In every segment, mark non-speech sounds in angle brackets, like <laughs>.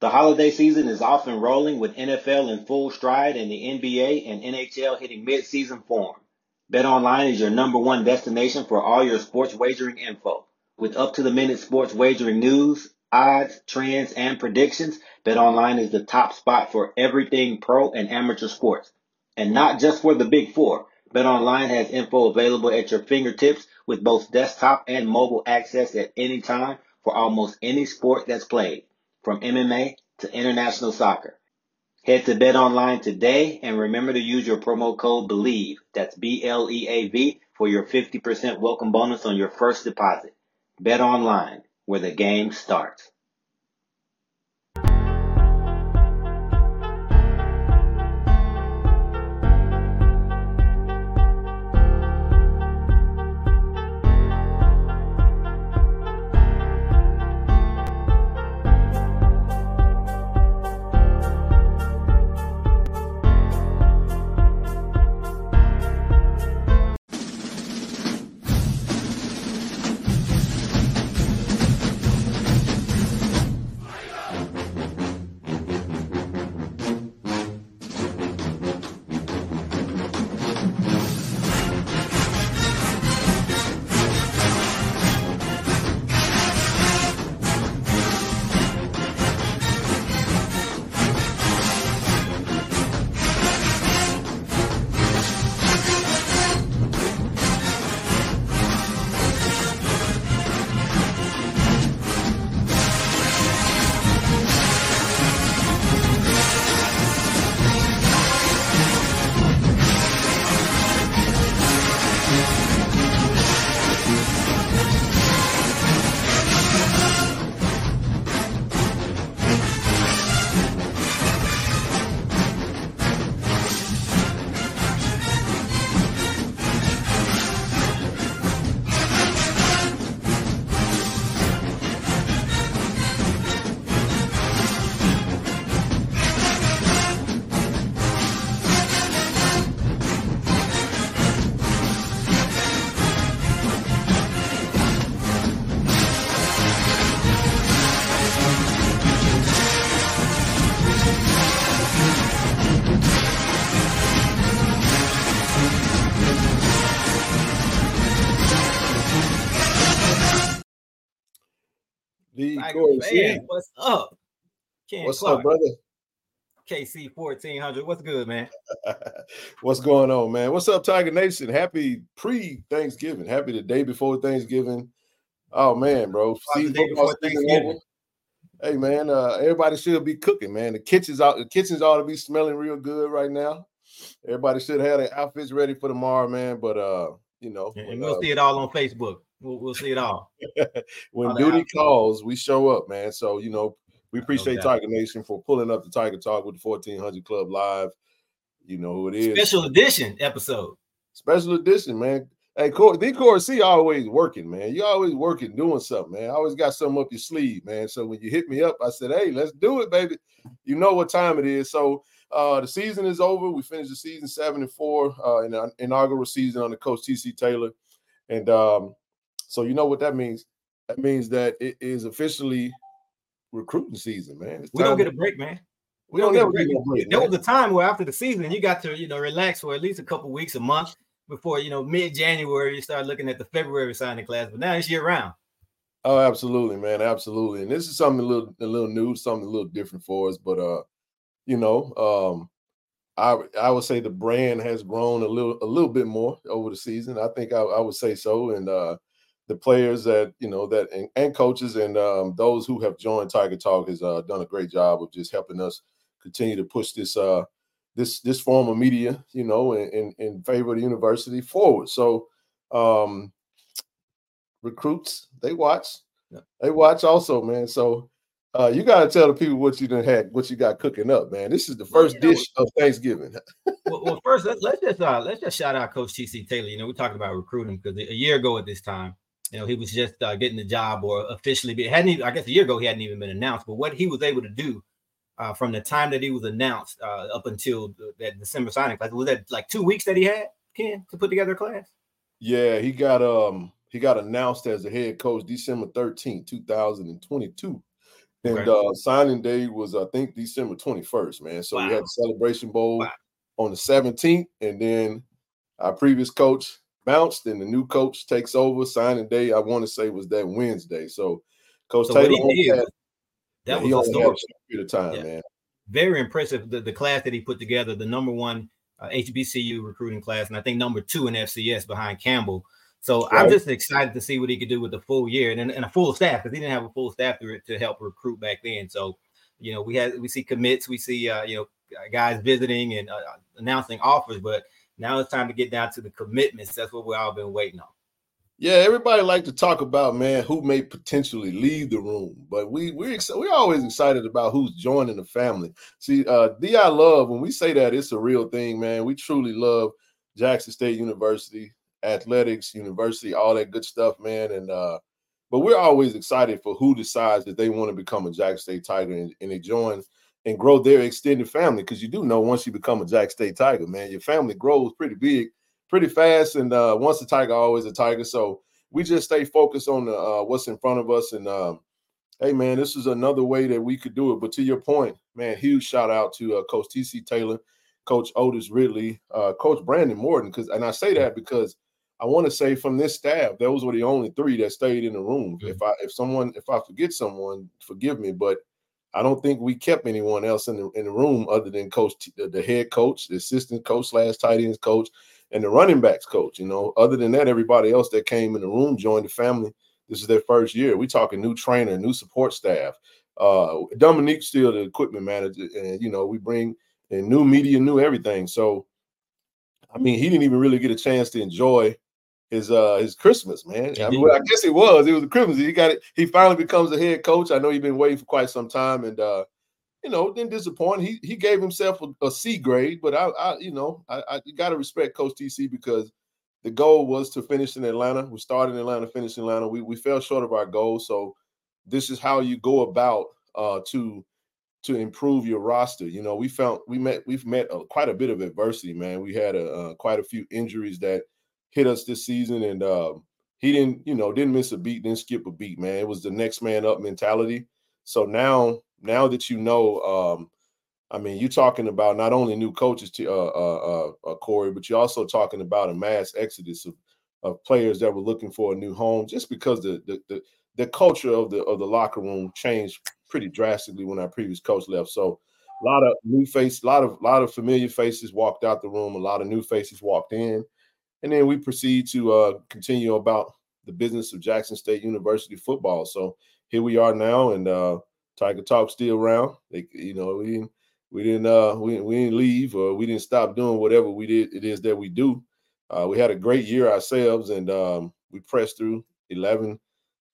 The holiday season is off and rolling with NFL in full stride and the NBA and NHL hitting mid-season form. BetOnline is your number one destination for all your sports wagering info. With up-to-the-minute sports wagering news, odds, trends, and predictions, BetOnline is the top spot for everything pro and amateur sports. And not just for the big four. BetOnline has info available at your fingertips with both desktop and mobile access at any time for almost any sport that's played from MMA to international soccer. Head to BetOnline today and remember to use your promo code BLEAV, that's B-L-E-A-V, for your 50% welcome bonus on your first deposit. BetOnline, where the game starts. Man, what's up? Ken what's Clark. up, brother? KC 1400. What's good, man? <laughs> what's going on, man? What's up, Tiger Nation? Happy pre Thanksgiving. Happy the day before Thanksgiving. Oh, man, bro. See, Hey man, uh, everybody should be cooking, man. The kitchen's out, the kitchens ought to be smelling real good right now. Everybody should have their outfits ready for tomorrow, man. But uh, you know, and we'll uh, see it all on Facebook. We'll, we'll see it all. <laughs> when all duty calls, we show up, man. So you know, we appreciate no Tiger Nation for pulling up the Tiger Talk with the 1400 Club Live. You know who it is. Special edition episode. Special edition, man. Hey, Cor- D Corey C always working, man. You always working, doing something, man. I always got something up your sleeve, man. So when you hit me up, I said, "Hey, let's do it, baby." You know what time it is. So uh, the season is over. We finished the season seven and four uh, in the inaugural season under Coach TC Taylor, and um, so you know what that means? That means that it is officially recruiting season, man. It's we don't get a break, man. We, we don't, don't get a break. break there was a time where after the season, you got to you know relax for at least a couple weeks, a month before you know mid January you start looking at the February signing class. But now it's year round. Oh, absolutely, man, absolutely. And this is something a little a little new, something a little different for us. But uh, you know, um, I I would say the brand has grown a little a little bit more over the season. I think I, I would say so, and uh, the players that you know that and, and coaches and um, those who have joined Tiger Talk has uh, done a great job of just helping us continue to push this uh, this this form of media, you know, in, in, in favor of the university forward. So um, recruits they watch, yeah. they watch also, man. So uh, you got to tell the people what you done had, what you got cooking up, man. This is the first well, dish know, of Thanksgiving. <laughs> well, well, first let's, let's just uh, let's just shout out Coach TC Taylor. You know, we're talking about recruiting because a year ago at this time, you know, he was just uh, getting the job or officially be, hadn't even, I guess a year ago he hadn't even been announced. But what he was able to do uh, from the time that he was announced uh, up until the, that December signing class was that like two weeks that he had Ken to put together a class. Yeah, he got um he got announced as the head coach December 13, 2022. And uh, signing day was, I think, December 21st, man. So wow. we had the Celebration Bowl wow. on the 17th, and then our previous coach bounced, and the new coach takes over. Signing day, I want to say, was that Wednesday. So Coach so Taylor did, had, that yeah, was a story. Period of time, yeah. man. Very impressive. The, the class that he put together, the number one uh, HBCU recruiting class, and I think number two in FCS behind Campbell. So right. I'm just excited to see what he could do with the full year and, and a full staff because he didn't have a full staff to, to help recruit back then. So, you know, we had we see commits, we see uh, you know guys visiting and uh, announcing offers, but now it's time to get down to the commitments. That's what we've all been waiting on. Yeah, everybody like to talk about man who may potentially leave the room, but we we we're always excited about who's joining the family. See, uh, Di love when we say that it's a real thing, man. We truly love Jackson State University athletics, university, all that good stuff, man. And uh, but we're always excited for who decides that they want to become a Jack State Tiger and, and they join and grow their extended family. Because you do know once you become a Jack State Tiger, man, your family grows pretty big, pretty fast. And uh, once a tiger, always a tiger. So we just stay focused on the, uh, what's in front of us. And um, hey, man, this is another way that we could do it. But to your point, man, huge shout out to uh, Coach TC Taylor, Coach Otis Ridley, uh, Coach Brandon Morton. Because and I say that because I want to say from this staff, those were the only three that stayed in the room. Mm-hmm. If I if someone if I forget someone, forgive me, but I don't think we kept anyone else in the in the room other than coach the, the head coach, the assistant coach slash tight ends coach, and the running backs coach. You know, other than that, everybody else that came in the room joined the family. This is their first year. We talking new trainer, new support staff. Uh, Dominique still the equipment manager, and you know we bring in new media, new everything. So, I mean, he didn't even really get a chance to enjoy his uh his Christmas, man. I, mean, I guess it was. It was a Christmas. He got it. He finally becomes a head coach. I know he's been waiting for quite some time, and uh, you know, didn't disappoint. He he gave himself a, a C grade, but I, I you know, I, I got to respect Coach TC because the goal was to finish in Atlanta. We started in Atlanta, finished in Atlanta. We we fell short of our goal, so this is how you go about uh to to improve your roster. You know, we found we met we've met a, quite a bit of adversity, man. We had a, uh, quite a few injuries that hit us this season, and uh, he didn't, you know, didn't miss a beat, didn't skip a beat, man. It was the next man up mentality. So now, now that you know, um, I mean, you're talking about not only new coaches to uh, uh, uh, Corey, but you're also talking about a mass exodus of, of players that were looking for a new home, just because the, the the the culture of the of the locker room changed pretty drastically when our previous coach left. So a lot of new faces, a lot of a lot of familiar faces walked out the room, a lot of new faces walked in. And then we proceed to uh, continue about the business of Jackson State University football. So here we are now, and uh, Tiger Talk still around. They, you know, we didn't, we didn't, uh, we, we didn't leave or we didn't stop doing whatever we did. It is that we do. Uh, we had a great year ourselves, and um, we pressed through eleven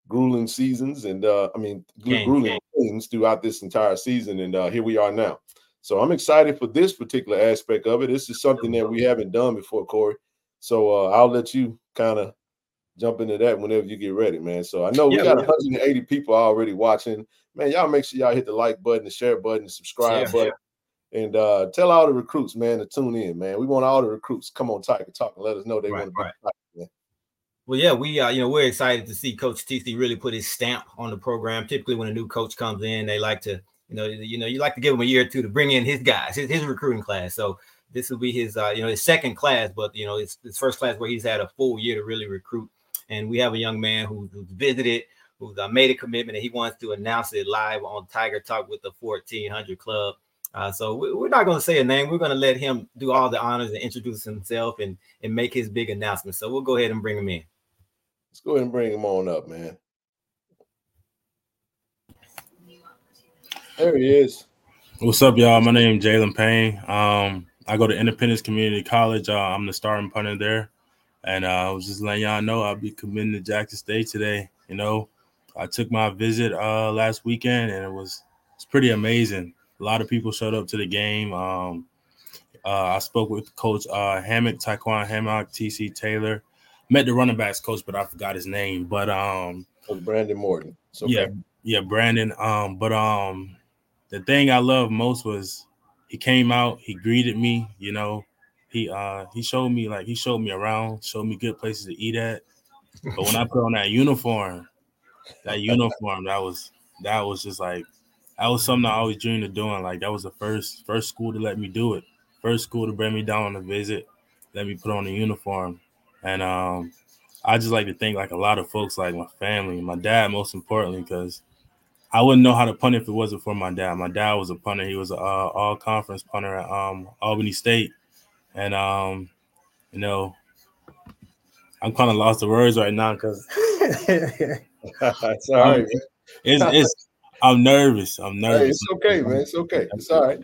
grueling seasons, and uh, I mean game, grueling game. things throughout this entire season. And uh, here we are now. So I'm excited for this particular aspect of it. This is something that we haven't done before, Corey. So uh, I'll let you kind of jump into that whenever you get ready, man. So I know we yeah, got 180 people already watching. Man, y'all make sure y'all hit the like button, the share button, the subscribe yeah, button. Yeah. And uh, tell all the recruits, man, to tune in, man. We want all the recruits come on Tiger Talk and let us know they right, want to be right. man. Well, yeah, we uh, you know, we're excited to see Coach TC really put his stamp on the program. Typically, when a new coach comes in, they like to, you know, you know, you like to give him a year or two to bring in his guys, his, his recruiting class. So this will be his uh, you know his second class, but you know it's his first class where he's had a full year to really recruit. And we have a young man who, who's visited, who's uh, made a commitment, and he wants to announce it live on Tiger Talk with the 1400 Club. Uh, so we, are not going to say a name. We're going to let him do all the honors and introduce himself and and make his big announcement. So we'll go ahead and bring him in. Let's go ahead and bring him on up, man. There he is. What's up, y'all? My name is Jalen Payne. Um, I go to Independence Community College. Uh, I'm the starting punter there, and uh, I was just letting y'all know I'll be committing to Jackson State today. You know, I took my visit uh, last weekend, and it was it's pretty amazing. A lot of people showed up to the game. Um, uh, I spoke with Coach uh, Hammock, Taekwon Hammock, TC Taylor. Met the running backs coach, but I forgot his name. But um, Brandon Morton. Okay. Yeah, yeah, Brandon. Um, but um, the thing I love most was he came out, he greeted me, you know. He uh he showed me like he showed me around, showed me good places to eat at. But when I put on that uniform, that uniform, that was that was just like that was something I always dreamed of doing. Like that was the first first school to let me do it. First school to bring me down on a visit, let me put on a uniform. And um, I just like to think like a lot of folks, like my family, my dad, most importantly, because I wouldn't know how to punt if it wasn't for my dad. My dad was a punter. He was an uh, all conference punter at um, Albany State. And, um, you know, I'm kind of lost the words right now because it's all right. <laughs> It's, it's, I'm nervous. I'm nervous. Hey, it's okay, man. It's okay. It's all right.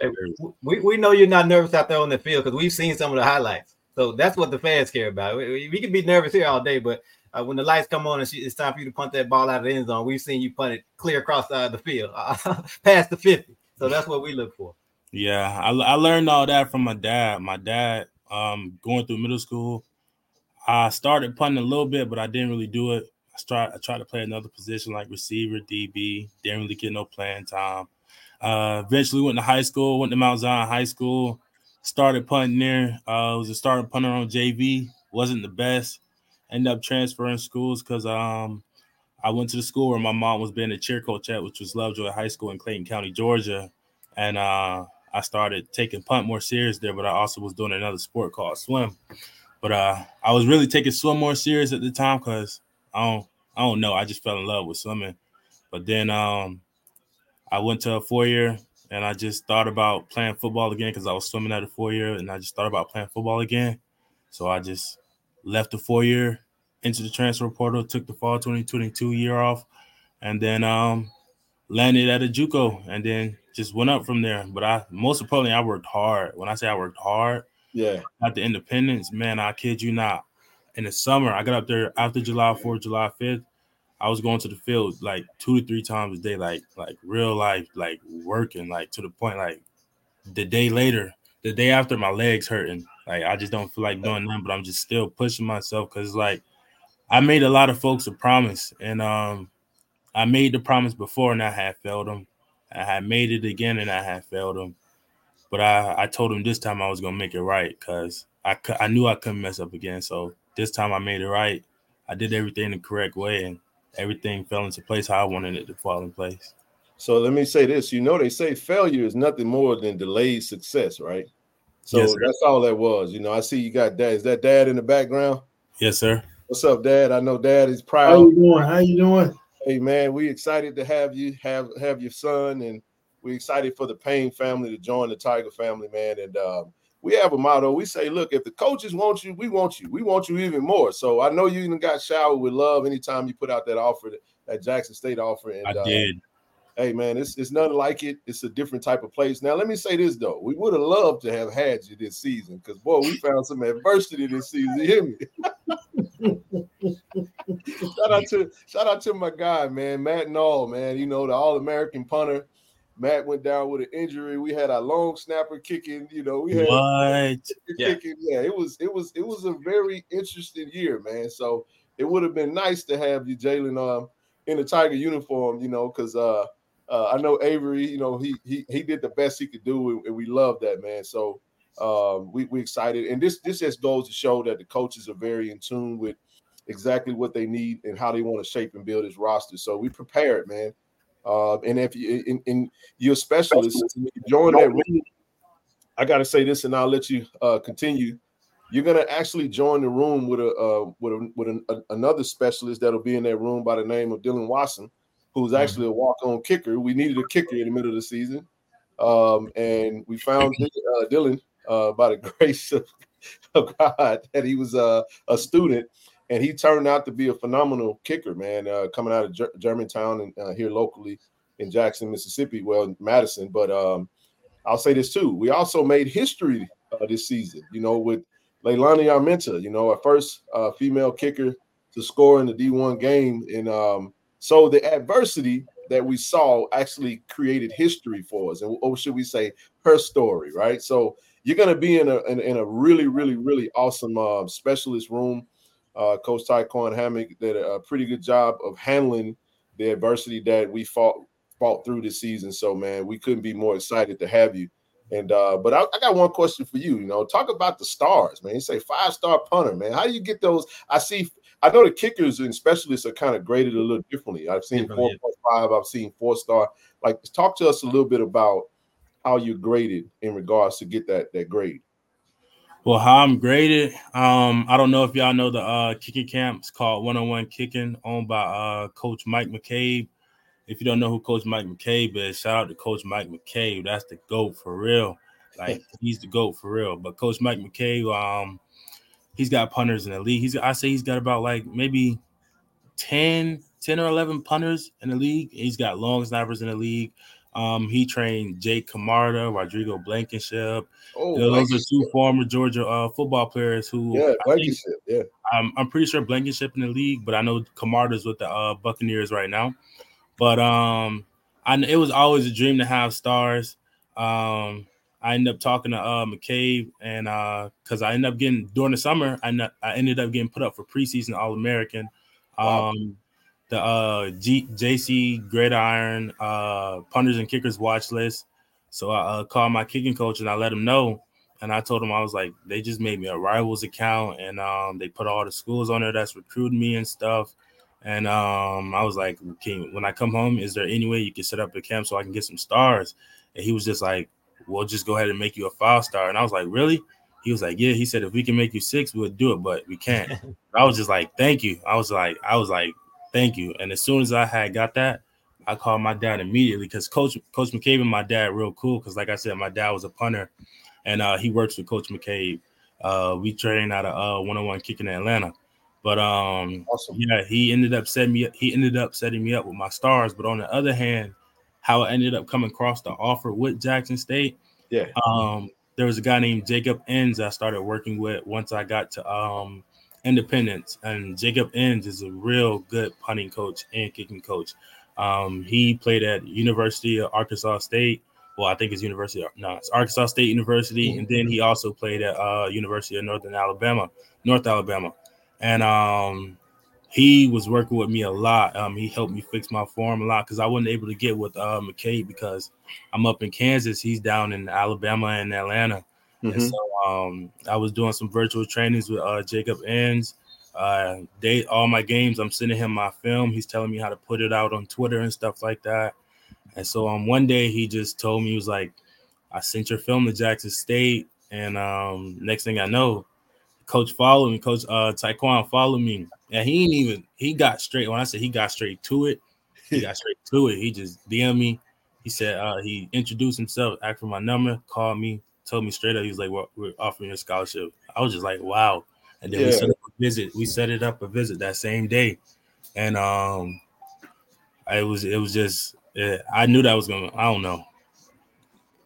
We, we know you're not nervous out there on the field because we've seen some of the highlights. So that's what the fans care about. We, we can be nervous here all day, but uh, when the lights come on and it's time for you to punt that ball out of the end zone, we've seen you punt it clear across uh, the field, <laughs> past the 50. So that's what we look for. Yeah, I, I learned all that from my dad. My dad, um, going through middle school, I started punting a little bit, but I didn't really do it. I tried, I tried to play another position like receiver, DB. Didn't really get no playing time. Uh, eventually went to high school, went to Mount Zion High School started punting there. Uh, was a starting punter on JV. wasn't the best. Ended up transferring schools because um, I went to the school where my mom was being a cheer coach at, which was Lovejoy High School in Clayton County, Georgia. And uh, I started taking punt more serious there, but I also was doing another sport called swim. But uh, I was really taking swim more serious at the time because I don't, I don't know. I just fell in love with swimming. But then um, I went to a four year and I just thought about playing football again because I was swimming at a four year, and I just thought about playing football again. So I just left the four year into the transfer portal, took the fall 2022 year off, and then um, landed at a JUCO, and then just went up from there. But I most importantly, I worked hard. When I say I worked hard, yeah, at the Independence, man, I kid you not. In the summer, I got up there after July 4th, July 5th. I was going to the field like two to three times a day, like like real life, like working, like to the point, like the day later, the day after, my legs hurting. Like I just don't feel like doing nothing, but I'm just still pushing myself because like I made a lot of folks a promise, and um, I made the promise before, and I had failed them. I had made it again, and I had failed them. But I I told them this time I was gonna make it right because I I knew I couldn't mess up again. So this time I made it right. I did everything the correct way, and everything fell into place how I wanted it to fall in place. So let me say this: you know, they say failure is nothing more than delayed success, right? So yes, that's all that was. You know, I see you got dad. Is that dad in the background? Yes, sir. What's up, Dad? I know Dad is proud. How you doing? How you doing? Hey, man, we excited to have you have have your son, and we excited for the Payne family to join the Tiger family, man. And um, we have a motto. We say, look, if the coaches want you, we want you. We want you even more. So I know you even got showered with love anytime you put out that offer, that Jackson State offer. And, I uh, did. Hey man, it's it's nothing like it. It's a different type of place. Now let me say this though, we would have loved to have had you this season because boy, we found some adversity this season. You hear me? <laughs> shout out to shout out to my guy, man, Matt Nall, man. You know the All American punter Matt went down with an injury. We had a long snapper kicking. You know, we had what? Yeah. kicking. Yeah, it was it was it was a very interesting year, man. So it would have been nice to have you, Jalen, um, in a Tiger uniform. You know, because uh, uh, I know Avery. You know, he he he did the best he could do, and we love that man. So um, we we excited, and this this just goes to show that the coaches are very in tune with exactly what they need and how they want to shape and build his roster. So we prepared, man. Uh, and if you in, in you're specialist, join that room. I got to say this, and I'll let you uh, continue. You're gonna actually join the room with a uh, with a, with a, another specialist that'll be in that room by the name of Dylan Watson, who's mm-hmm. actually a walk-on kicker. We needed a kicker in the middle of the season, um, and we found uh, Dylan uh, by the <laughs> grace of, of God that he was uh, a student and he turned out to be a phenomenal kicker, man. Uh, coming out of Ger- Germantown and uh, here locally in Jackson, Mississippi, well, Madison. But um, I'll say this too: we also made history uh, this season. You know, with Leilani Armenta, you know, our first uh, female kicker to score in the D1 game, in um, so the adversity that we saw actually created history for us, and or should we say, her story, right? So you're going to be in a in, in, a really, really, really awesome uh, specialist room uh, Coach Tyquan Hammock did a pretty good job of handling the adversity that we fought fought through this season. So, man, we couldn't be more excited to have you. And uh, but I, I, got one question for you. You know, talk about the stars, man. You say five star punter, man. How do you get those? I see I know the kickers and specialists are kind of graded a little differently. I've seen four point five. I've seen four star. Like, talk to us a little bit about how you're graded in regards to get that that grade. Well, how I'm graded, um, I don't know if y'all know the uh, kicking camps called One on One Kicking, owned by uh, Coach Mike McCabe. If you don't know who Coach Mike McCabe is, shout out to Coach Mike McCabe. That's the goat for real. Like <laughs> he's the goat for real. But Coach Mike McCabe, um, he's got punters in the league. He's I say he's got about like maybe 10, 10 or 11 punters in the league. He's got long snappers in the league. Um, he trained Jake Camarda, Rodrigo Blankenship. Oh, you know, those are two former Georgia uh, football players who yeah, Blankenship, yeah. I'm, I'm pretty sure Blankenship in the league, but I know Camarda's with the uh, Buccaneers right now. But um, I it was always a dream to have stars. Um, I ended up talking to uh, McCabe, and because uh, I ended up getting during the summer, I, ended up getting put up for preseason All American. Um, wow the uh, G- JC Gridiron uh, punters and kickers watch list. So I uh, called my kicking coach and I let him know. And I told him I was like, they just made me a rivals account and um, they put all the schools on there that's recruiting me and stuff. And um, I was like, when I come home, is there any way you can set up a camp so I can get some stars? And he was just like, we'll just go ahead and make you a five star. And I was like, really? He was like, yeah. He said, if we can make you six, we'll do it, but we can't. <laughs> I was just like, thank you. I was like, I was like, Thank you. And as soon as I had got that, I called my dad immediately because Coach Coach McCabe and my dad real cool. Because like I said, my dad was a punter, and uh, he works with Coach McCabe. Uh, we trained out of uh, one-on-one kicking in Atlanta. But um, awesome. yeah, he ended up setting me. He ended up setting me up with my stars. But on the other hand, how I ended up coming across the offer with Jackson State. Yeah. Um, there was a guy named Jacob Enns I started working with once I got to um Independence, and Jacob Enns is a real good punting coach and kicking coach. Um, he played at University of Arkansas State. Well, I think it's University. Of, no, it's Arkansas State University, mm-hmm. and then he also played at uh, University of Northern Alabama, North Alabama, and um, he was working with me a lot. Um, he helped me fix my form a lot because I wasn't able to get with uh, McCabe because I'm up in Kansas. He's down in Alabama and Atlanta. Mm-hmm. And so um, I was doing some virtual trainings with uh, Jacob Enns. Uh, they all my games, I'm sending him my film. He's telling me how to put it out on Twitter and stuff like that. And so um, one day he just told me he was like, "I sent your film to Jackson State." And um, next thing I know, coach followed me. Coach uh, Taekwon followed me, and he didn't even he got straight. When I said he got straight to it, he <laughs> got straight to it. He just DM me. He said uh, he introduced himself, asked for my number, called me, told me straight up, he was like, well, "We're offering a scholarship." I was just like, "Wow!" And then yeah. we set up a visit. We set it up a visit that same day, and um, it was it was just it, I knew that was gonna. I don't know.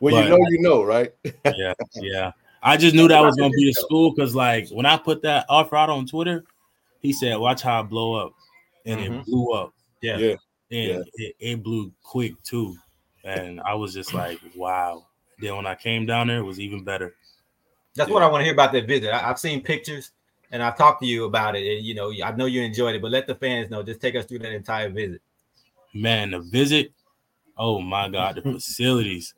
Well, but, you know, you know, right? yeah, yeah. I just knew <laughs> that was gonna be the school because, like, when I put that offer out on Twitter, he said, "Watch how I blow up," and mm-hmm. it blew up. Yeah, yeah. and yeah. It, it blew quick too. And I was just like, "Wow." Then when I came down there, it was even better. That's yeah. what I want to hear about that visit. I, have seen pictures and I've talked to you about it. And you know, I know you enjoyed it, but let the fans know. Just take us through that entire visit. Man, the visit. Oh my God, the facilities.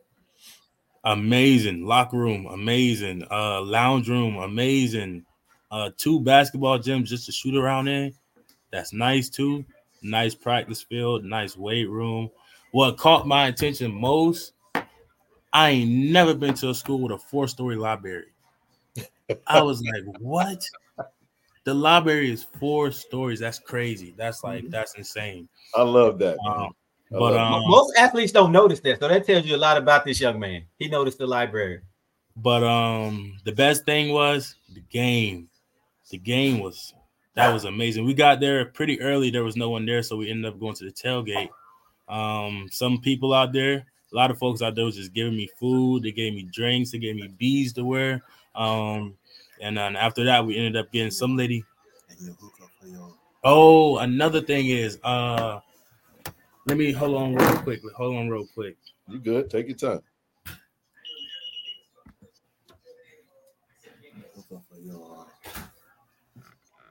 Amazing. Locker room, amazing. Uh lounge room, amazing. Uh two basketball gyms just to shoot around in. That's nice too. Nice practice field, nice weight room. What caught my attention most I ain't never been to a school with a four story library. I <laughs> was like, what? The library is four stories. That's crazy. That's like mm-hmm. that's insane. I love that. Um, but um, most athletes don't notice that, so that tells you a lot about this young man. He noticed the library. But um, the best thing was the game. The game was that was amazing. We got there pretty early. There was no one there, so we ended up going to the tailgate. Um, some people out there a lot of folks out there was just giving me food. They gave me drinks. They gave me bees to wear. Um, and then after that, we ended up getting some lady. Oh, another thing is, uh, let me hold on real quick. Hold on real quick. You good? Take your time.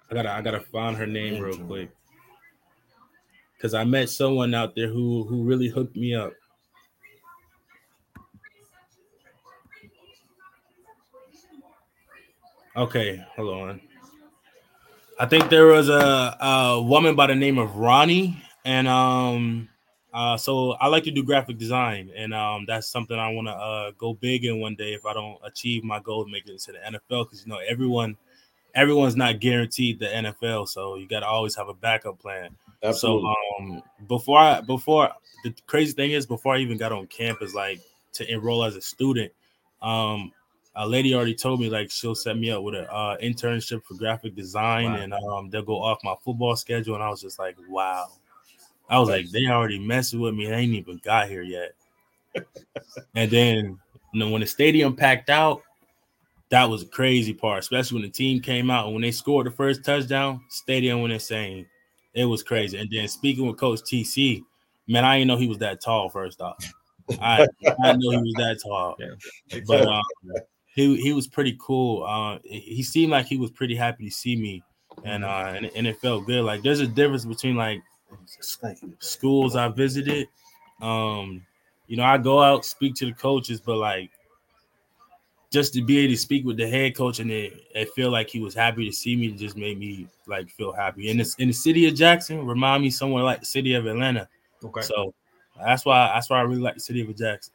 I gotta, I gotta find her name real quick because I met someone out there who who really hooked me up. Okay, hold on. I think there was a, a woman by the name of Ronnie, and um, uh, so I like to do graphic design, and um, that's something I want to uh, go big in one day if I don't achieve my goal of making it to the NFL. Because you know everyone, everyone's not guaranteed the NFL, so you got to always have a backup plan. Absolutely. So um, before I before the crazy thing is before I even got on campus, like to enroll as a student, um, a lady already told me like she'll set me up with an uh, internship for graphic design, Wow. and um, they'll go off my football schedule. And I was just like, wow. I was like, they already messing with me. They ain't even got here yet. and then you know, when the stadium packed out, that was a crazy part, especially when the team came out and when they scored the first touchdown, stadium went insane. It was crazy. And then speaking with Coach TC, man, I didn't know he was that tall. First off, I, I didn't know he was that tall. But um, he he was pretty cool. Uh, he seemed like he was pretty happy to see me, and uh, and, and it felt good. Like there's a difference between like schools I visited. Um, you know, I go out speak to the coaches, but like just to be able to speak with the head coach and it, it feel like he was happy to see me just made me like feel happy. And this in the city of Jackson, remind me somewhere like the city of Atlanta. Okay. So that's why that's why I really like the city of Jackson.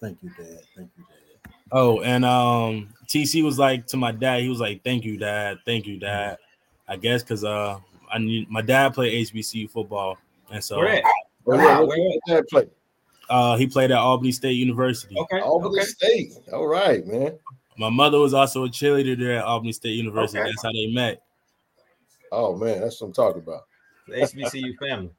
Thank you, Dad. Thank you, Dad. Oh, and um TC was like to my dad, he was like, Thank you, dad. Thank you, dad. I guess because uh I need my dad played HBCU football. And so Where at? Where, Wow, where, where where did that play? Uh he played at Albany State University. Okay. Albany okay. State. All right, man. My mother was also a cheerleader there at Albany State University. Okay. That's how they met. Oh man, that's what I'm talking about. The HBCU family.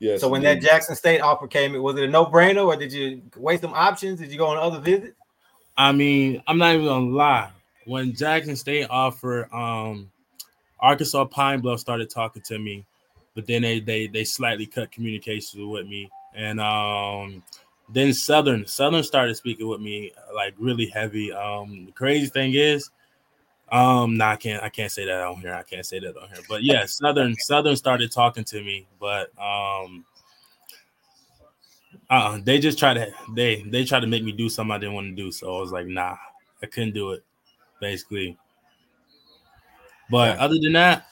Yes. So when that. Jackson State offer came, was it a no-brainer, or did you weigh some options? Did you go on other visits? I mean, I'm not even gonna lie. When Jackson State offered, um, Arkansas Pine Bluff started talking to me, but then they they they slightly cut communications with me, and um, then Southern Southern started speaking with me like really heavy. Um, the crazy thing is, um, no, I can't I can't say that on here. I can't say that on here. But yeah, <laughs> Southern Southern started talking to me, but um. Uh, they just try to they they try to make me do something I didn't want to do. So I was like, nah, I couldn't do it, basically. But other than that,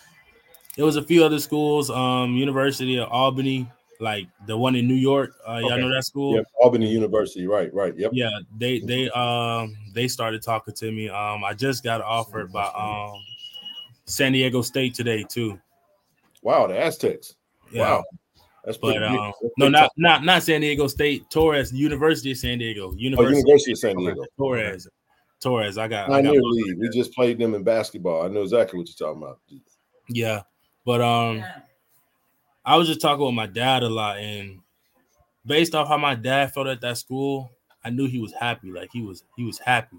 it was a few other schools. Um, University of Albany, like the one in New York. Uh, y'all Okay. know that school? Yep, Albany University. Right, right. Yep. Yeah, they they um they started talking to me. Um, I just got offered by um San Diego State today too. Wow, the Aztecs. Yeah. Wow. That's pretty But big. um, That's no, not not not San Diego State. Toreros University of San Diego. Oh, University, University of San Diego. Toreros. Toreros. I got. I got Pioneer League. We just played them in basketball. I know exactly what you're talking about. Yeah, but um, I was just talking with my dad a lot, and based off how my dad felt at that school, I knew he was happy. Like he was, he was happy.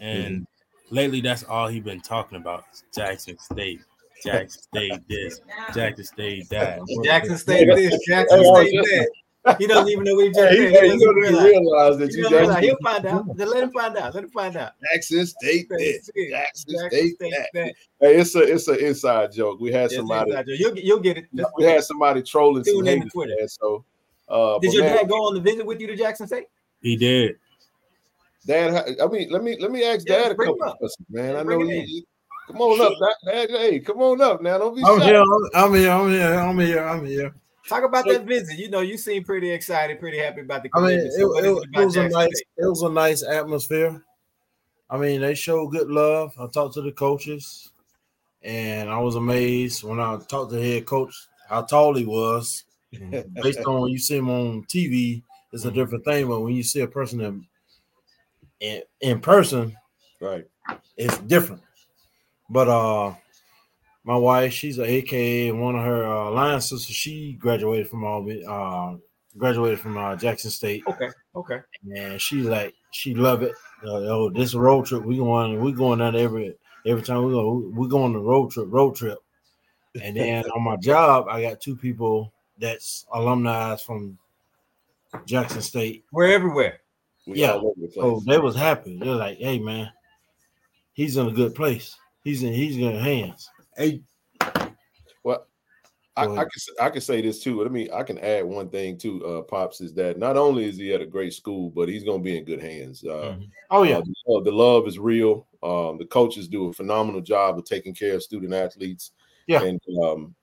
And mm-hmm. lately, that's all he's been talking about: is Jackson State, Jackson State this, Jackson State that. Jackson State this, Jackson Hey, I was State that. He doesn't even know what he <laughs> just Hey, said. hey, He you doesn't even realize. realize that He you doesn't realize. Jackson, He'll find out. Just let him find out. Let him find out. Jackson State this, Jackson Jackson Jackson State State that. that. Hey, it's a it's an inside joke. We had Yes, somebody joke. You'll, you'll get it. Just- we had somebody trolling some Tune in to haters, Twitter. man. So uh Did your man, dad go on the visit with you to Jackson State? He did. Dad, I mean, let me let me ask Yeah, Dad a couple up. questions, man. Yeah, I know him you, come on up, Dad. Dad, Hey, come on up now. Don't be I'm shy. here. I'm here. I'm here. I'm here. I'm here. Talk about that visit. You know, you seem pretty excited, pretty happy about the I mean, it, So it- it it about was a nice. State? It was a nice atmosphere. I mean, they showed good love. I talked to the coaches, and I was amazed when I talked to the head coach how tall he was. <laughs> Based on when you see him on TV, it's a different thing. But when you see a person in in, in person, Right. it's different. But uh my wife, she's a AKA, and one of her uh, line sisters, she graduated from Albany, uh, graduated from uh, Jackson State, Okay, okay. and she like she love it. Uh, oh, this road trip, we going, we going down every every time we go, we go on the road trip, road trip. And then <laughs> on my job, I got two people that's alumni from Jackson State. We're everywhere. We Yeah. all the place. So they was happy. They're like, "Hey, man, he's in a good place. He's in he's in good hands." Hey, Well, I, I, can I can say this too. Let me I can add one thing too, uh, pops is that not only is he at a great school, but he's going to be in good hands. Uh, mm-hmm. Oh yeah, uh, the, the, love is real. Um, the coaches do a phenomenal job of taking care of student athletes. Yeah, and um,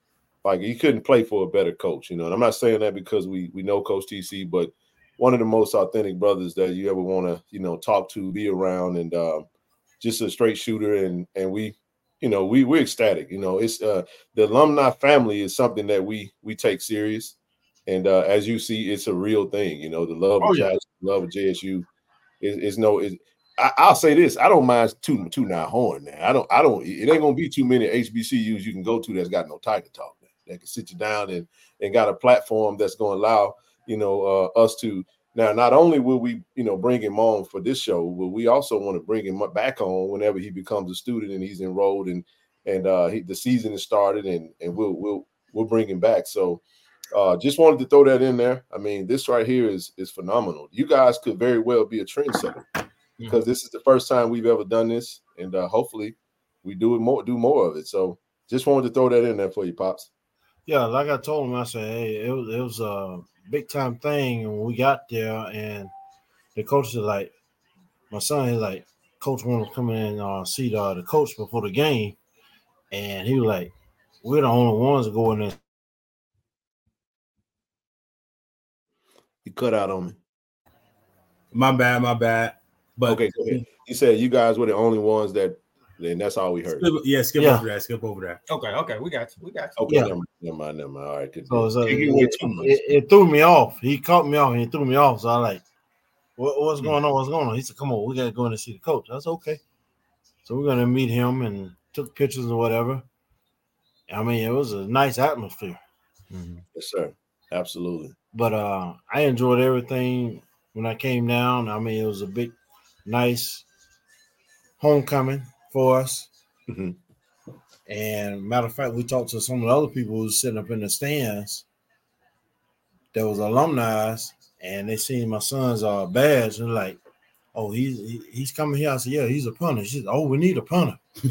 like he couldn't play for a better coach, you know. And I'm not saying that because we we know Coach TC, but one of the most authentic brothers that you ever want to you know talk to, be around, and uh, just a straight shooter. And and we you know, we we're ecstatic. You know, it's uh the alumni family is something that we we take serious, and uh, as you see, it's a real thing. You know, the love oh, of yeah. love of JSU is, is no is. I, will say this: I don't mind two two nine horn. Now. I don't. I don't. It ain't gonna be too many HBCUs you can go to that's got no tiger talk. Man. That can sit you down and and got a platform that's gonna allow you know uh, us to now, not only will we, you know, bring him on for this show, but we also want to bring him back on whenever he becomes a student and he's enrolled and and uh, he, the season has started, and and we'll we'll we'll bring him back. So, uh, just wanted to throw that in there. I mean, this right here is is phenomenal. You guys could very well be a trendsetter because this is the first time we've ever done this, and uh, hopefully, we do it more, do more of it. So, just wanted to throw that in there for you, pops. Yeah, like I told him, I said, hey, it was it was uh big time thing. And we got there, and the coach is like, my son is like, Coach wanted to come in and uh, see the, the coach before the game. And he was like, We're the only ones going in there. You cut out on me. My bad, my bad. But okay, He said you guys were the only ones that and that's all we heard. Skip, yeah, skip yeah. over that. Skip over that. Okay, okay, we got you. We got you. Okay, yeah. never, never mind, never mind. All right, good. So, so it, it, it, threw me off. He caught me off and he threw me off. So I like, what, what's going on? What's going on? He said, "Come on, we gotta go in and see the coach." That's okay. So we're gonna meet him and took pictures or whatever. I mean, it was a nice atmosphere. Mm-hmm. Yes, sir. Absolutely. But uh I enjoyed everything when I came down. I mean, it was a big, nice homecoming for us. Mm-hmm. And matter of fact, we talked to some of the other people who was sitting up in the stands. There was alumni, and they seen my son's uh, badge, and like, "Oh, he's he, he's coming here." I said, "Yeah, he's a punter." She said, "Oh, we need a punter." <laughs>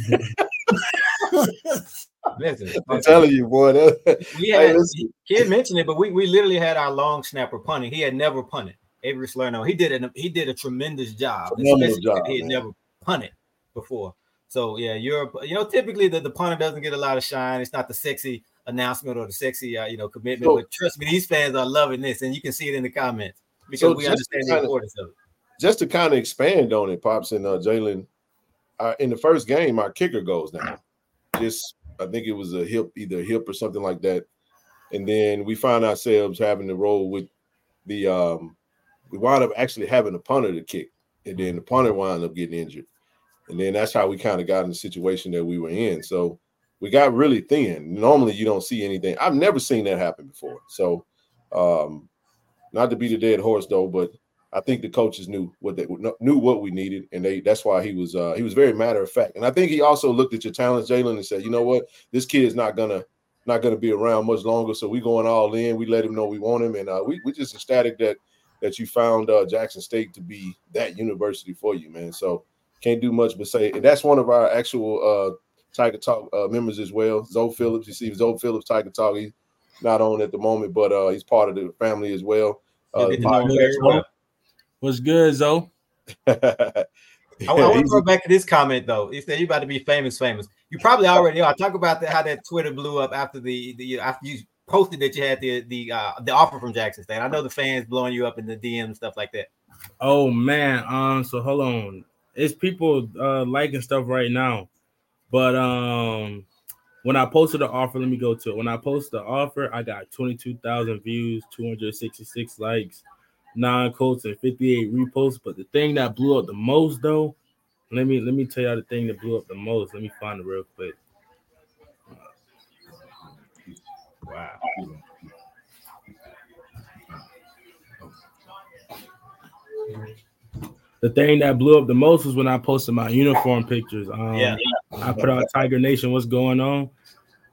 Listen, I'm telling you, boy. That, we had, hey, kid mentioned it, but we, we literally had our long snapper punting. He had never punted. Avery Salerno. He did a he did a tremendous job. Tremendous job he had man. never punted before. So yeah, you're you know typically the, the punter doesn't get a lot of shine. It's not the sexy announcement or the sexy uh, you know commitment. So, but trust me, these fans are loving this, and you can see it in the comments because so we understand the importance of, of, it. Just to kind of expand on it, pops and uh, Jalen, uh, in the first game, our kicker goes down. Just I think it was a hip, either a hip or something like that, and then we find ourselves having to roll with the. um We wound up actually having a punter to kick, and then the punter wound up getting injured. And then that's how we kind of got in the situation that we were in. So we got really thin. Normally you don't see anything. I've never seen that happen before. So um not to be the dead horse though, but I think the coaches knew what they knew what we needed, and they that's why he was uh he was very matter of fact. And I think he also looked at your talents, Jalen, and said, you know what, this kid is not gonna not gonna be around much longer. So we going all in. We let him know we want him, and uh, we we just ecstatic that that you found uh, Jackson State to be that university for you, man. So can't do much but say, and that's one of our actual uh Tiger Talk uh, members as well. Zoe Phillips, you see Zoe Phillips Tiger Talk. He's not on at the moment, but uh he's part of the family as well. Uh, What's good, Zoe? <laughs> I, I want to go back to this comment though. He said you about to be famous, famous. You probably already know. I talk about that how that Twitter blew up after the the after you posted that you had the the uh, the offer from Jackson State. I know the fans blowing you up in the DM stuff like that. Oh man, um, so hold on it's people uh liking stuff right now. But um when I posted the offer, let me go to it. When I posted the offer, I got 22,000 views, 266 likes, nine quotes, and 58 reposts. But the thing that blew up the most, though, let me let me tell y'all the thing that blew up the most. Let me find it real quick. Wow. The thing that blew up the most was when I posted my uniform pictures. Um, yeah, I put out Tiger Nation. What's going on?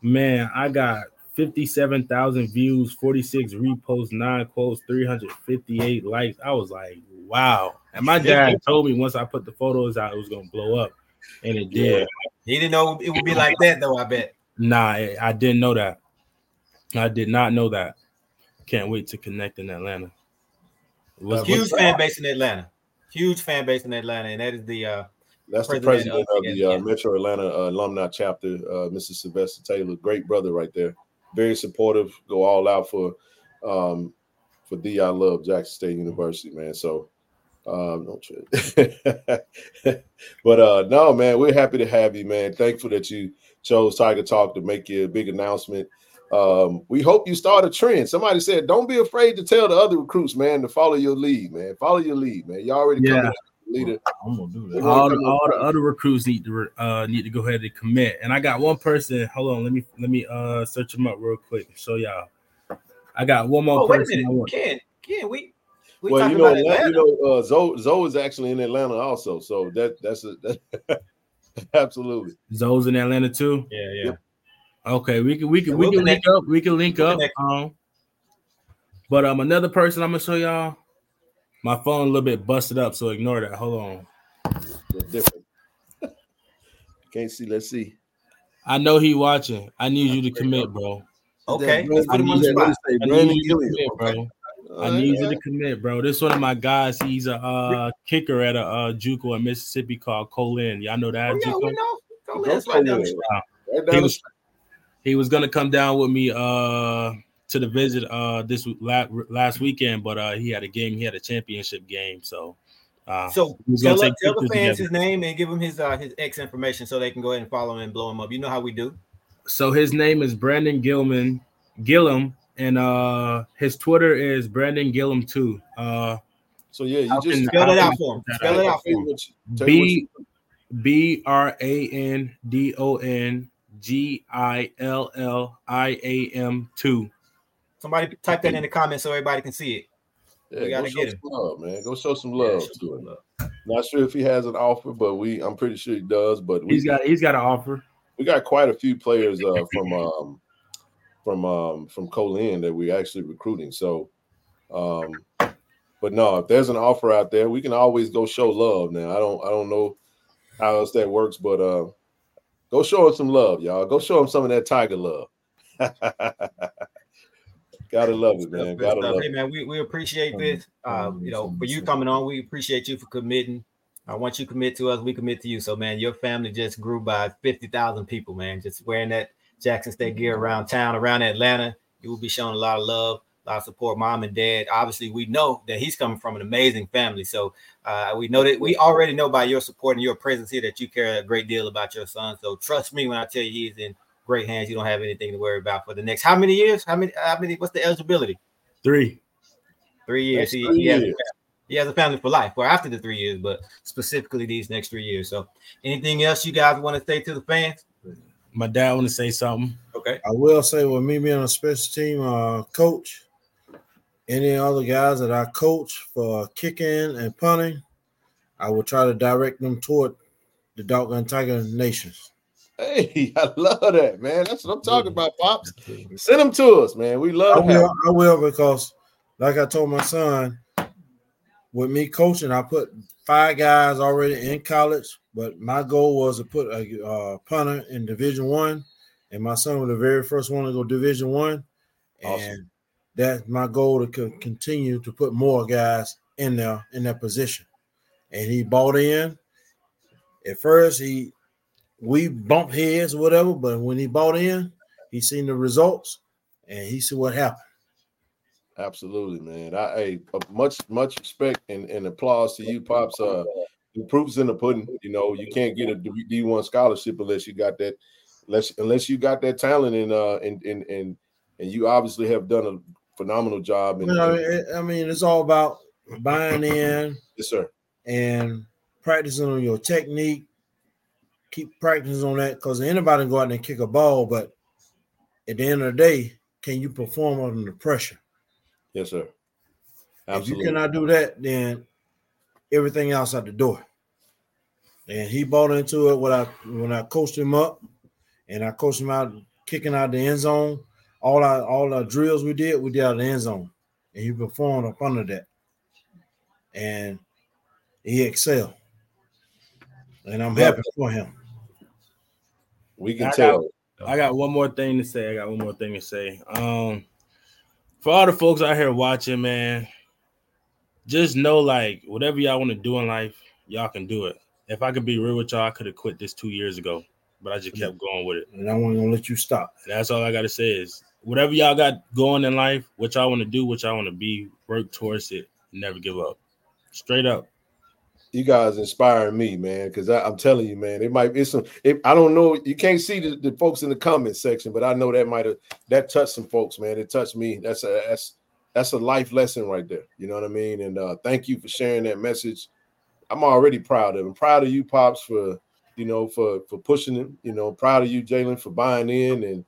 Man, I got 57,000 views, 46 reposts, nine quotes, 358 likes. I was like, wow. And my dad told me once I put the photos out, it was gonna blow up, and it did. He didn't know it would be like that, though. I bet. Nah, I didn't know that. I did not know that. Can't wait to connect in Atlanta. What's huge fan base in Atlanta. Huge fan base in Atlanta, and that is the uh that's the president of, of the uh, Metro Atlanta uh, alumni chapter, uh, Mr. Sylvester Taylor. Great brother right there. Very supportive. Go all out for um, for D. I love Jackson State University, man. So um, no <laughs> but uh no, man, we're happy to have you, man. Thankful that you chose Tiger Talk to make your big announcement. Um, we hope you start a trend. Somebody said, "Don't be afraid to tell the other recruits, man, to follow your lead, man. Follow your lead, man. You already yeah. leader. I'm gonna do that. All, the, all the other recruits need to uh need to go ahead and commit. And I got one person. Hold on, let me let me uh search them up real quick. Show y'all. I got one more oh, person. Wait a minute. Ken, Ken, we we well, you know, you know, uh, Zoe, Zoe is actually in Atlanta also, so that that's a that, <laughs> absolutely. Zoe's in Atlanta too. Yeah, yeah. Yep. Okay, we can we can we can link up. We can link up. Um, but um, another person I'm gonna show y'all. My phone a little bit busted up, so ignore that. Hold on. different. <laughs> Can't see. Let's see. I know he watching. I need you to commit, bro. Okay. I need, you to commit, bro. I need you to commit, bro. This one of my guys. He's a uh, kicker at a uh, JUCO in Mississippi called Co-Lin. Y'all know that? Oh, yeah, we know. Co-Lin's right down the street. Right down the street he was gonna come down with me uh to the visit uh this last, last weekend, but uh he had a game, he had a championship game, so uh, so tell, tell the fans together. his name and give him his uh his X information so they can go ahead and follow him and blow him up. You know how we do. So his name is Brandon Gilman Gilliam, and uh his Twitter is Brandon Gilliam too. Uh so yeah, you just spell it out for him. Spell it out for him. B B R A N D O N G I L L I A M two. Somebody type that in the comments so everybody can see it. Yeah, we gotta get it. Love, man. Go show some love yeah, to him. Love. Not sure if he has an offer, but we I'm pretty sure he does. But we, he's got he's got an offer. We got quite a few players uh, from um from um from Co-Lin that we're actually recruiting. So um but no, if there's an offer out there, we can always go show love. Now I don't I don't know how else that works, but uh Go show him some love, y'all. Go show him some of that tiger love. <laughs> Gotta love it, man. Gotta love it. hey, man, we, we appreciate this. Uh, you know, for you coming on, we appreciate you for committing. Uh, once you commit to us, we commit to you. So, man, your family just grew by 50,000 people, man. Just wearing that Jackson State gear around town, around Atlanta. You will be showing a lot of love a lot of support, mom and dad. Obviously, we know that he's coming from an amazing family. So uh, we know that we already know by your support and your presence here that you care a great deal about your son. So trust me when I tell you he's in great hands. You don't have anything to worry about for the next how many years? How many? How many? What's the eligibility? Three. Three years. He, three he, years. Has he has a family for life, or after the three years, but specifically these next three years. So, anything else you guys want to say to the fans? My dad want to say something. Okay. I will say, with me being a special team uh, coach, any other guys that I coach for kicking and punting, I will try to direct them toward the Dog and Tiger Nations. Hey, <laughs> I love that, man. That's what I'm talking about, Pops. Send them to us, man. We love I will, I will because, like I told my son, with me coaching, I put five guys already in college, but my goal was to put a uh, punter in Division One, and my son was the very first one to go Division One, awesome. and that's my goal to continue to put more guys in there in that position. And he bought in. At first, he we bumped heads or whatever, but when he bought in, he seen the results and he see what happened. Absolutely, man. I hey, much much respect and, and applause to you, pops. Uh, the proof's in the pudding. You know, you can't get a D one scholarship unless you got that, unless unless you got that talent and uh and and and and you obviously have done a phenomenal job. And, I mean, it's all about buying in. Yes, sir. And practicing on your technique. Keep practicing on that because anybody can go out there and kick a ball, but at the end of the day, can you perform under pressure? Yes, sir. Absolutely. If you cannot do that, then everything else out the door. And he bought into it when I when I coached him up, and I coached him out kicking out the end zone all our all our drills we did, we did out of the end zone, and he performed up under that, and he excelled, and I'm happy for him. We can I tell. Got, I got one more thing to say. I got one more thing to say. Um, for all the folks out here watching, man, just know like whatever y'all want to do in life, y'all can do it. If I could be real with y'all, I could have quit this two years ago, but I just kept going with it. And I wasn't gonna let you stop. And that's all I gotta say is whatever y'all got going in life, what y'all want to do, what y'all want to be, work towards it, never give up. Straight up. You guys inspiring me, man, because I'm telling you, man, it might be some. It, I don't know. You can't see the, the folks in the comment section, but I know that might have that touched some folks, man. It touched me. That's a that's that's a life lesson right there. You know what I mean? And uh, thank you for sharing that message. I'm already proud of him. Proud of you, pops, for you know for for pushing him. You know, proud of you, Jalen, for buying in, and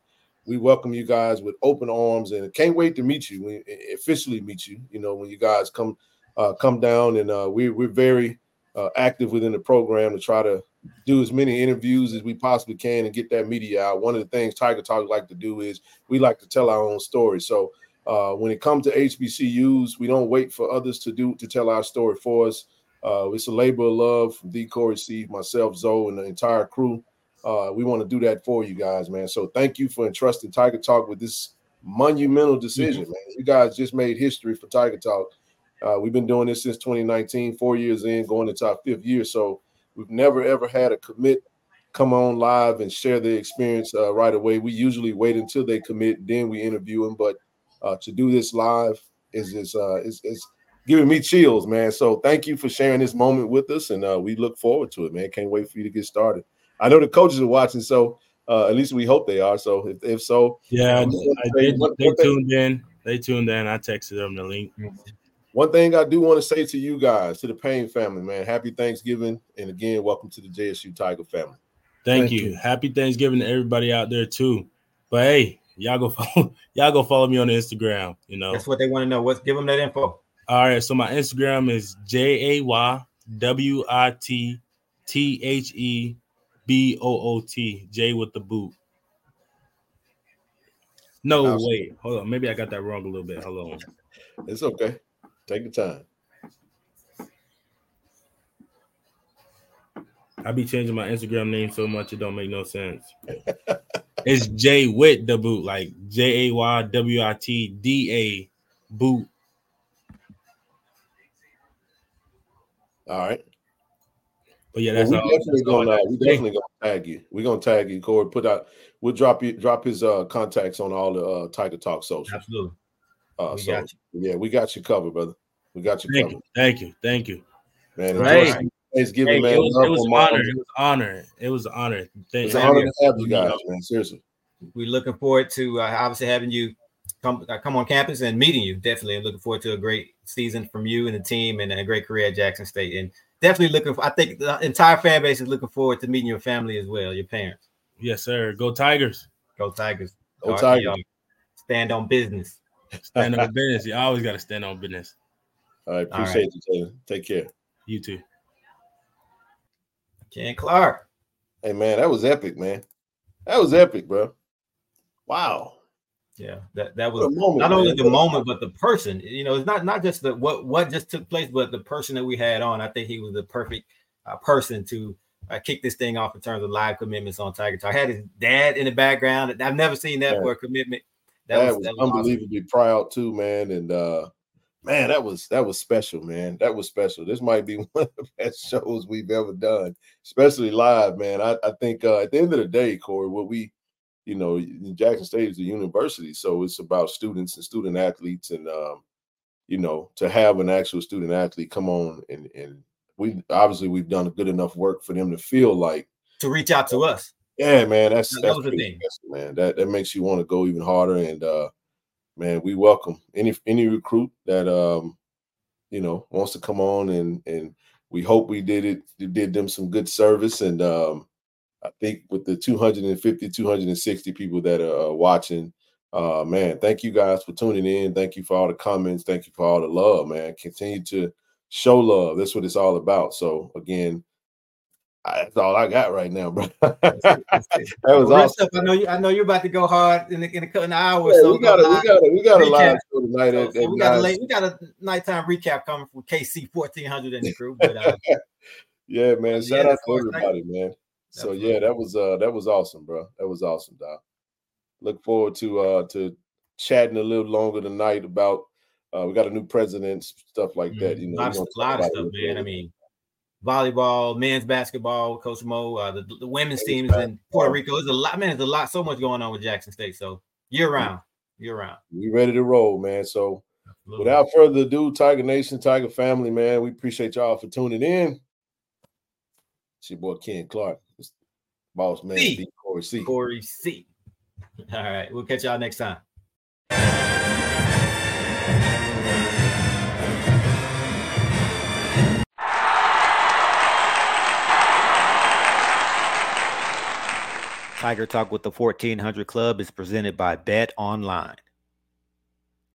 we welcome you guys with open arms, and can't wait to meet you. We officially meet you. You know, when you guys come uh, come down, and uh, we we're very uh, active within the program to try to do as many interviews as we possibly can and get that media out. One of the things Tiger Talk like to do is we like to tell our own story. So uh, when it comes to HBCUs, we don't wait for others to do to tell our story for us. Uh, it's a labor of love from D. Corey, Steve, myself, Zoe, and the entire crew. Uh, we want to do that for you guys, man. So thank you for entrusting Tiger Talk with this monumental decision, mm-hmm. man. You guys just made history for Tiger Talk. Uh, we've been doing this since 2019, four years in, going into our fifth year. So we've never ever had a commit come on live and share the experience uh, right away. We usually wait until they commit, then we interview them. But uh, to do this live is is uh, is, is giving me chills, man. So thank you for sharing this moment with us, and uh, we look forward to it, man. Can't wait for you to get started. I know the coaches are watching, so uh, at least we hope they are. So if, if so, yeah, um, they, they tuned in. They tuned in. I texted them the link. One thing I do want to say to you guys, to the Payne family, man, happy Thanksgiving, and again, welcome to the JSU Tiger family. Thank, Thank you. you. Happy Thanksgiving to everybody out there too. But hey, y'all go <laughs> follow y'all go follow me on Instagram. You know that's what they want to know. What's give them that info. All right, so my Instagram is J A Y W I T T H E B O O T J with the boot. No, wait, hold on. Maybe I got that wrong a little bit. Hold on. It's okay. Take your time. I be changing my Instagram name so much it don't make no sense. <laughs> it's J with the boot, like J A Y W I T D A boot. All right. But yeah, that's well, we definitely gonna uh, we definitely gonna tag you. We're gonna tag you, Corey. Put out we'll drop you drop his uh contacts on all the uh Tiger Talk social. Absolutely. Uh, we so yeah, we got you covered, brother. We got you thank covered. You, thank you, thank you, man. Right. Thanksgiving, hey, man. It was, it was an honor. It was an honor. It was an honor. Thank it's an honor to have you guys, man. Seriously. We're looking forward to uh, obviously having you come uh, come on campus and meeting you. Definitely, and looking forward to a great season from you and the team, and a great career at Jackson State. And definitely looking. For, I think the entire fan base is looking forward to meeting your family as well, your parents. Yes, sir. Go Tigers. Go Tigers. Go Tigers. Stand on business. Stand on business. You always got to stand on business. All right. Appreciate All right. you, Taylor. Take care. You too. Ken Clark. Hey man, that was epic, man. That was epic, bro. Wow. Yeah, that, that was moment, not only man. the moment, but the person. You know, it's not not just the what what just took place, but the person that we had on. I think he was the perfect uh, person to uh, kick this thing off in terms of live commitments on Tiger Talk. I had his dad in the background. I've never seen that yeah. for a commitment. That, that was, was, that was unbelievably awesome. proud too, man. And uh man, that was that was special, man. That was special. This might be <laughs> one of the best shows we've ever done, especially live, man. I, I think uh, at the end of the day, Corey, what we, you know, Jackson State is a university, so it's about students and student athletes, and um, you know, to have an actual student athlete come on and and we obviously we've done good enough work for them to feel like to reach out to us. Yeah, man, that's that that's the thing, man. That that makes you want to go even harder and. uh man, we welcome any any recruit that um, you know wants to come on and and we hope we did it did them some good service and um, I think with the 250 260 people that are uh, watching uh, man, thank you guys for tuning in. Thank you for all the comments. Thank you for all the love, man. Continue to show love. That's what it's all about. So again, that's all I got right now, bro. <laughs> that was awesome. I know you. I know you're about to go hard in, a, in a couple hours. Yeah, so we got a, we got a, we got a live show tonight. So, at, so we got a late, we got a nighttime recap coming from KC fourteen hundred and the <laughs> crew. But uh, yeah, man, shout yeah, out to everybody, man. So yeah, that was uh that was awesome, bro. That was awesome, Doc. Look forward to uh to chatting a little longer tonight about uh we got a new president, stuff like mm-hmm. that. You know, a lot, of, a lot of stuff, man. I mean, volleyball, men's basketball, Coach Mo, uh, the, the women's team is in Puerto Rico. There's a lot, man. There's a lot, so much going on with Jackson State. So year round, year round. We ready to roll, man. So Absolutely. without further ado, Tiger Nation, Tiger family, man, we appreciate y'all for tuning in. It's your boy Ken Clark, boss man, C. Corey C. Corey C. All right, we'll catch y'all next time. Tiger Talk with the 1400 Club is presented by Bet Online.